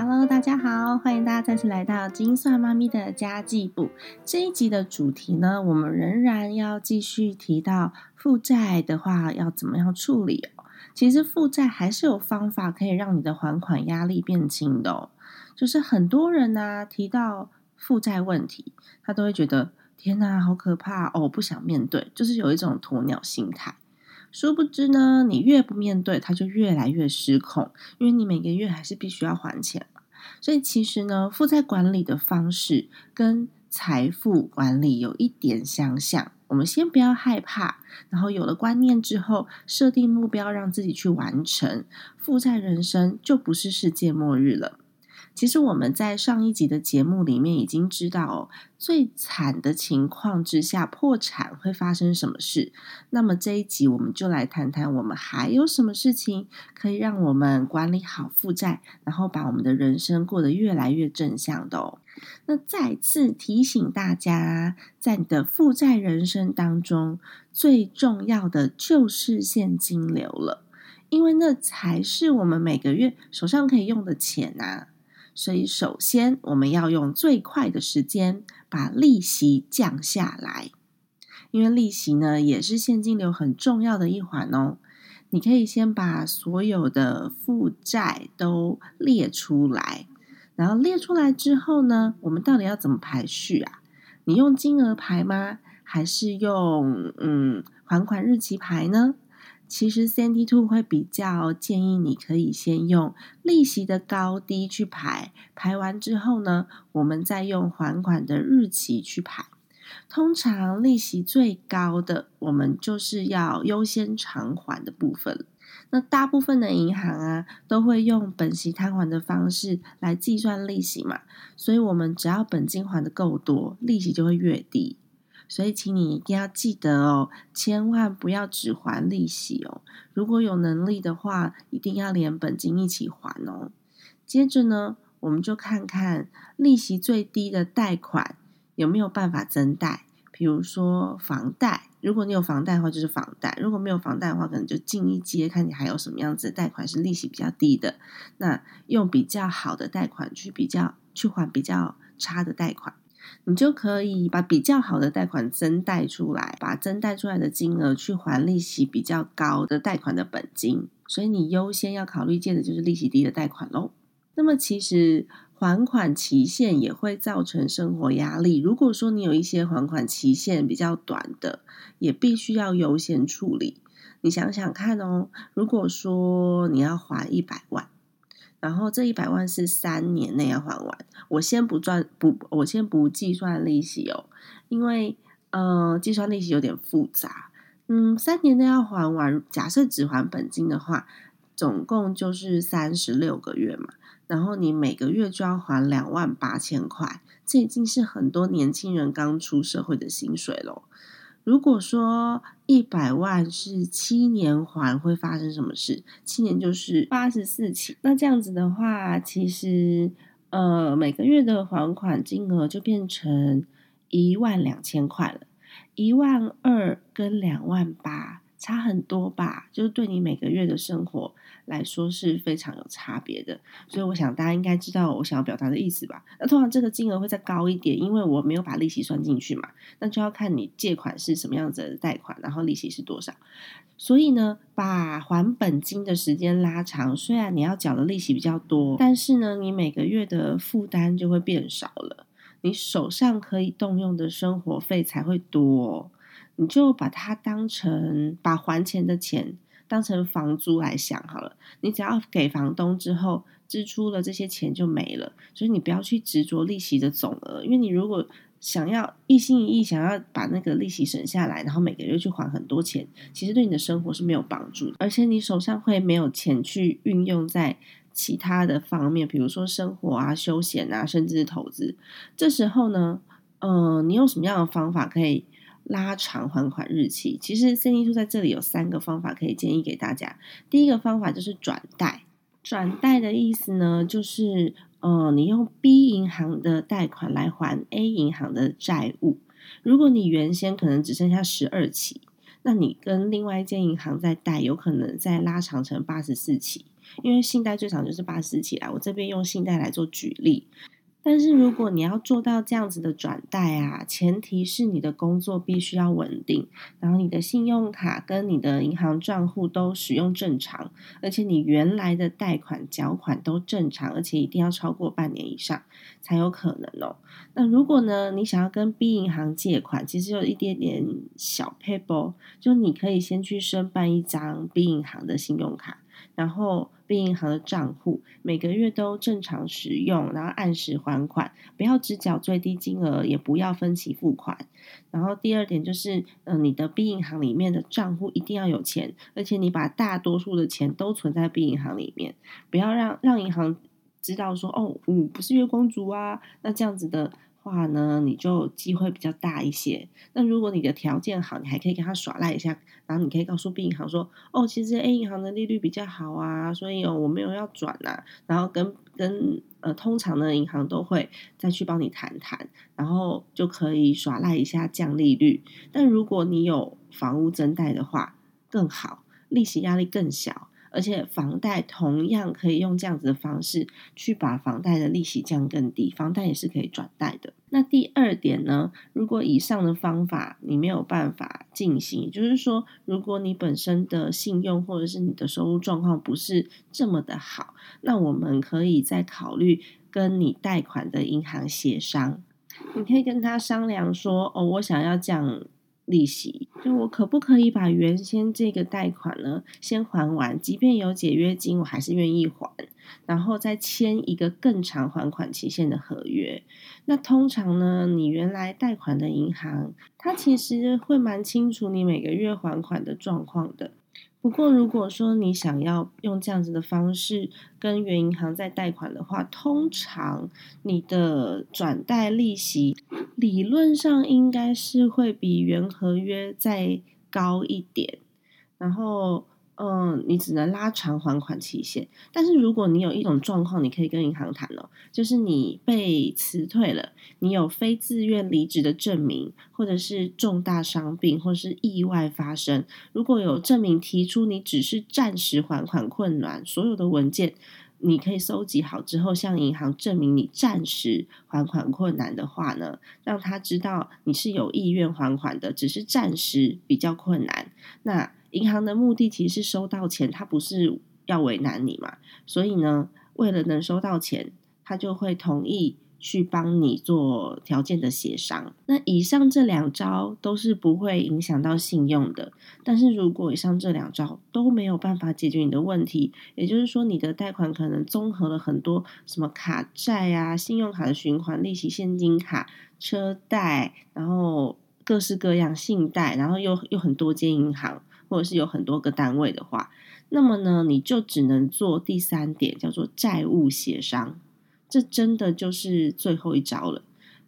Hello，大家好，欢迎大家再次来到金算妈咪的家计部。这一集的主题呢，我们仍然要继续提到负债的话要怎么样处理哦。其实负债还是有方法可以让你的还款压力变轻的哦。就是很多人呢提到负债问题，他都会觉得天哪，好可怕哦，不想面对，就是有一种鸵鸟心态。殊不知呢，你越不面对，它就越来越失控，因为你每个月还是必须要还钱嘛。所以其实呢，负债管理的方式跟财富管理有一点相像。我们先不要害怕，然后有了观念之后，设定目标，让自己去完成，负债人生就不是世界末日了。其实我们在上一集的节目里面已经知道哦，最惨的情况之下破产会发生什么事。那么这一集我们就来谈谈，我们还有什么事情可以让我们管理好负债，然后把我们的人生过得越来越正向的哦。那再次提醒大家，在你的负债人生当中，最重要的就是现金流了，因为那才是我们每个月手上可以用的钱啊。所以，首先我们要用最快的时间把利息降下来，因为利息呢也是现金流很重要的一环哦。你可以先把所有的负债都列出来，然后列出来之后呢，我们到底要怎么排序啊？你用金额排吗？还是用嗯还款日期排呢？其实 c d Two 会比较建议你可以先用利息的高低去排，排完之后呢，我们再用还款的日期去排。通常利息最高的，我们就是要优先偿还的部分。那大部分的银行啊，都会用本息摊还的方式来计算利息嘛，所以我们只要本金还的够多，利息就会越低。所以，请你一定要记得哦，千万不要只还利息哦。如果有能力的话，一定要连本金一起还哦。接着呢，我们就看看利息最低的贷款有没有办法增贷。比如说房贷，如果你有房贷的话，就是房贷；如果没有房贷的话，可能就进一阶，看你还有什么样子的贷款是利息比较低的。那用比较好的贷款去比较，去还比较差的贷款。你就可以把比较好的贷款增贷出来，把增贷出来的金额去还利息比较高的贷款的本金，所以你优先要考虑借的就是利息低的贷款喽。那么其实还款期限也会造成生活压力。如果说你有一些还款期限比较短的，也必须要优先处理。你想想看哦，如果说你要还一百万。然后这一百万是三年内要还完，我先不赚不，我先不计算利息哦，因为呃计算利息有点复杂。嗯，三年内要还完，假设只还本金的话，总共就是三十六个月嘛，然后你每个月就要还两万八千块，这已经是很多年轻人刚出社会的薪水喽。如果说一百万是七年还，会发生什么事？七年就是八十四期。那这样子的话，其实呃每个月的还款金额就变成一万两千块了，一万二跟两万八。差很多吧，就是对你每个月的生活来说是非常有差别的，所以我想大家应该知道我想要表达的意思吧。那通常这个金额会再高一点，因为我没有把利息算进去嘛，那就要看你借款是什么样子的贷款，然后利息是多少。所以呢，把还本金的时间拉长，虽然你要缴的利息比较多，但是呢，你每个月的负担就会变少了，你手上可以动用的生活费才会多。你就把它当成把还钱的钱当成房租来想好了。你只要给房东之后，支出了这些钱就没了。所以你不要去执着利息的总额，因为你如果想要一心一意想要把那个利息省下来，然后每个月去还很多钱，其实对你的生活是没有帮助的。而且你手上会没有钱去运用在其他的方面，比如说生活啊、休闲啊，甚至是投资。这时候呢，呃，你用什么样的方法可以？拉长还款日期，其实 C D 兔在这里有三个方法可以建议给大家。第一个方法就是转贷，转贷的意思呢，就是呃，你用 B 银行的贷款来还 A 银行的债务。如果你原先可能只剩下十二期，那你跟另外一间银行在贷，有可能再拉长成八十四期。因为信贷最长就是八十四期啦。我这边用信贷来做举例。但是如果你要做到这样子的转贷啊，前提是你的工作必须要稳定，然后你的信用卡跟你的银行账户都使用正常，而且你原来的贷款缴款都正常，而且一定要超过半年以上才有可能哦。那如果呢，你想要跟 B 银行借款，其实有一点点小 paper，就你可以先去申办一张 B 银行的信用卡。然后，B 银行的账户每个月都正常使用，然后按时还款，不要只缴最低金额，也不要分期付款。然后第二点就是，嗯，你的 B 银行里面的账户一定要有钱，而且你把大多数的钱都存在 B 银行里面，不要让让银行知道说，哦，我不是月光族啊，那这样子的。话呢，你就机会比较大一些。那如果你的条件好，你还可以跟他耍赖一下，然后你可以告诉 B 银行说：“哦，其实 A 银行的利率比较好啊，所以哦我没有要转呐。”然后跟跟呃通常的银行都会再去帮你谈谈，然后就可以耍赖一下降利率。但如果你有房屋增贷的话，更好，利息压力更小。而且房贷同样可以用这样子的方式去把房贷的利息降更低，房贷也是可以转贷的。那第二点呢，如果以上的方法你没有办法进行，就是说，如果你本身的信用或者是你的收入状况不是这么的好，那我们可以再考虑跟你贷款的银行协商，你可以跟他商量说，哦，我想要降。利息，就我可不可以把原先这个贷款呢先还完？即便有解约金，我还是愿意还，然后再签一个更长还款期限的合约。那通常呢，你原来贷款的银行，它其实会蛮清楚你每个月还款的状况的。不过，如果说你想要用这样子的方式跟原银行再贷款的话，通常你的转贷利息理论上应该是会比原合约再高一点，然后。嗯，你只能拉长还款期限。但是如果你有一种状况，你可以跟银行谈哦，就是你被辞退了，你有非自愿离职的证明，或者是重大伤病，或是意外发生。如果有证明提出你只是暂时还款困难，所有的文件你可以收集好之后，向银行证明你暂时还款困难的话呢，让他知道你是有意愿还款的，只是暂时比较困难。那银行的目的其实是收到钱，他不是要为难你嘛，所以呢，为了能收到钱，他就会同意去帮你做条件的协商。那以上这两招都是不会影响到信用的，但是如果以上这两招都没有办法解决你的问题，也就是说你的贷款可能综合了很多什么卡债啊、信用卡的循环利息、现金卡、车贷，然后各式各样信贷，然后又又很多间银行。或者是有很多个单位的话，那么呢，你就只能做第三点，叫做债务协商。这真的就是最后一招了。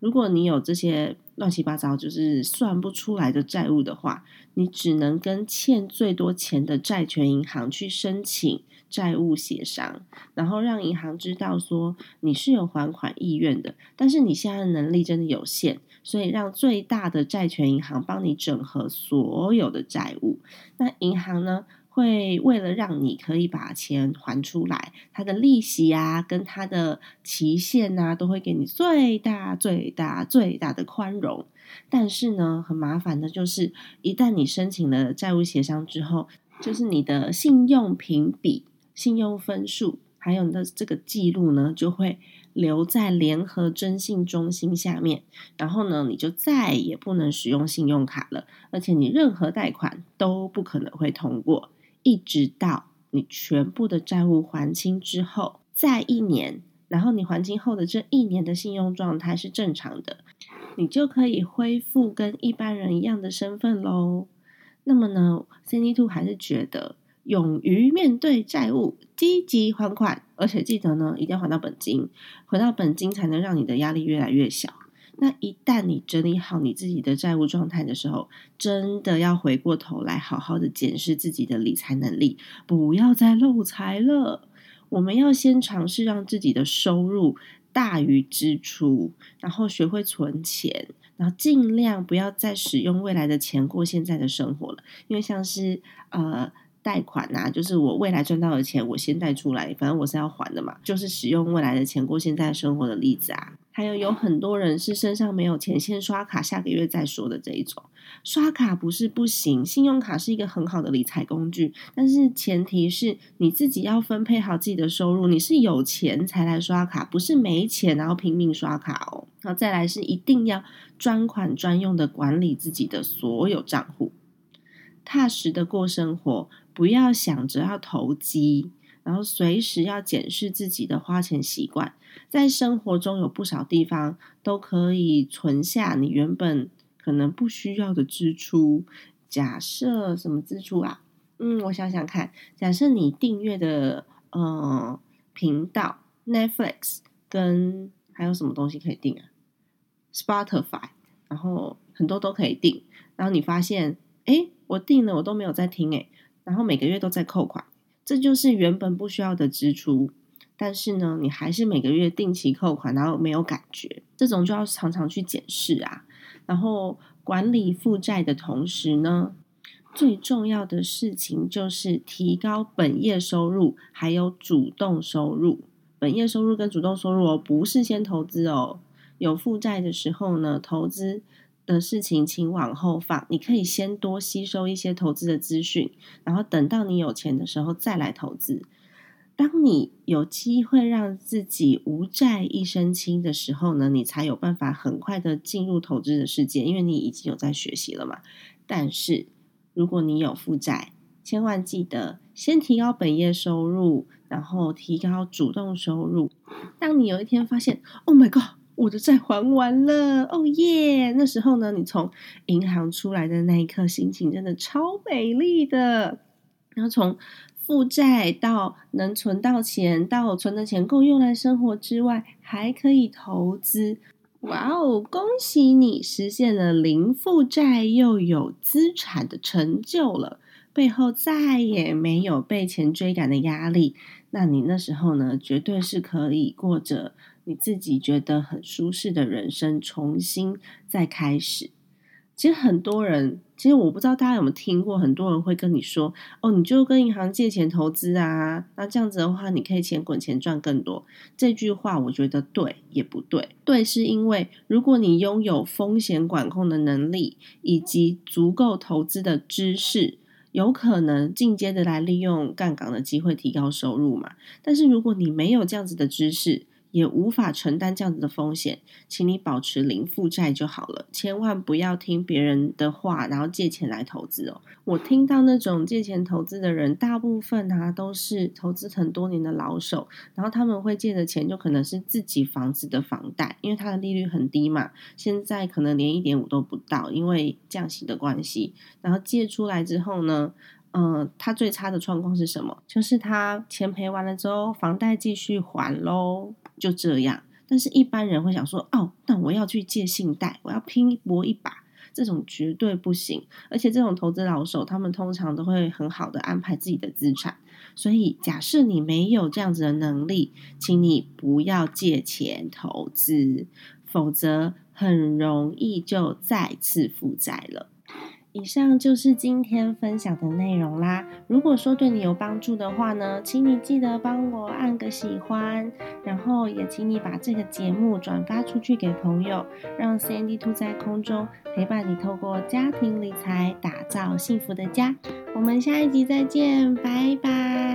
如果你有这些乱七八糟就是算不出来的债务的话，你只能跟欠最多钱的债权银行去申请债务协商，然后让银行知道说你是有还款意愿的，但是你现在的能力真的有限。所以，让最大的债权银行帮你整合所有的债务。那银行呢，会为了让你可以把钱还出来，它的利息啊，跟它的期限啊，都会给你最大、最大、最大的宽容。但是呢，很麻烦的就是，一旦你申请了债务协商之后，就是你的信用评比、信用分数，还有你的这个记录呢，就会。留在联合征信中心下面，然后呢，你就再也不能使用信用卡了，而且你任何贷款都不可能会通过，一直到你全部的债务还清之后，再一年，然后你还清后的这一年的信用状态是正常的，你就可以恢复跟一般人一样的身份喽。那么呢，Cindy Two 还是觉得。勇于面对债务，积极还款，而且记得呢，一定要还到本金，回到本金才能让你的压力越来越小。那一旦你整理好你自己的债务状态的时候，真的要回过头来好好的检视自己的理财能力，不要再漏财了。我们要先尝试让自己的收入大于支出，然后学会存钱，然后尽量不要再使用未来的钱过现在的生活了，因为像是呃。贷款啊，就是我未来赚到的钱，我先贷出来，反正我是要还的嘛，就是使用未来的钱过现在生活的例子啊。还有有很多人是身上没有钱，先刷卡，下个月再说的这一种。刷卡不是不行，信用卡是一个很好的理财工具，但是前提是你自己要分配好自己的收入，你是有钱才来刷卡，不是没钱然后拼命刷卡哦。然后再来是一定要专款专用的管理自己的所有账户，踏实的过生活，不要想着要投机。然后随时要检视自己的花钱习惯，在生活中有不少地方都可以存下你原本可能不需要的支出。假设什么支出啊？嗯，我想想看。假设你订阅的呃频道 Netflix 跟还有什么东西可以订啊？Spotify，然后很多都可以订。然后你发现，哎，我订了我都没有在听哎，然后每个月都在扣款。这就是原本不需要的支出，但是呢，你还是每个月定期扣款，然后没有感觉，这种就要常常去检视啊。然后管理负债的同时呢，最重要的事情就是提高本业收入，还有主动收入。本业收入跟主动收入哦，不是先投资哦。有负债的时候呢，投资。的事情，请往后放。你可以先多吸收一些投资的资讯，然后等到你有钱的时候再来投资。当你有机会让自己无债一身轻的时候呢，你才有办法很快的进入投资的世界，因为你已经有在学习了嘛。但是如果你有负债，千万记得先提高本业收入，然后提高主动收入。当你有一天发现，Oh my God！我的债还完了，哦耶！那时候呢，你从银行出来的那一刻，心情真的超美丽的。然后从负债到能存到钱，到存的钱够用来生活之外，还可以投资。哇哦，恭喜你实现了零负债又有资产的成就了，背后再也没有被钱追赶的压力。那你那时候呢，绝对是可以过着。你自己觉得很舒适的人生，重新再开始。其实很多人，其实我不知道大家有没有听过，很多人会跟你说：“哦，你就跟银行借钱投资啊，那这样子的话，你可以钱滚钱赚更多。”这句话我觉得对也不对。对，是因为如果你拥有风险管控的能力以及足够投资的知识，有可能进阶的来利用杠杆的机会提高收入嘛。但是如果你没有这样子的知识，也无法承担这样子的风险，请你保持零负债就好了，千万不要听别人的话，然后借钱来投资哦。我听到那种借钱投资的人，大部分啊都是投资很多年的老手，然后他们会借的钱就可能是自己房子的房贷，因为它的利率很低嘛，现在可能连一点五都不到，因为降息的关系。然后借出来之后呢，嗯，他最差的状况是什么？就是他钱赔完了之后，房贷继续还喽。就这样，但是一般人会想说：“哦，那我要去借信贷，我要拼搏一把。”这种绝对不行。而且这种投资老手，他们通常都会很好的安排自己的资产。所以，假设你没有这样子的能力，请你不要借钱投资，否则很容易就再次负债了。以上就是今天分享的内容啦。如果说对你有帮助的话呢，请你记得帮我按个喜欢，然后也请你把这个节目转发出去给朋友，让 cnd 兔在空中陪伴你，透过家庭理财打造幸福的家。我们下一集再见，拜拜。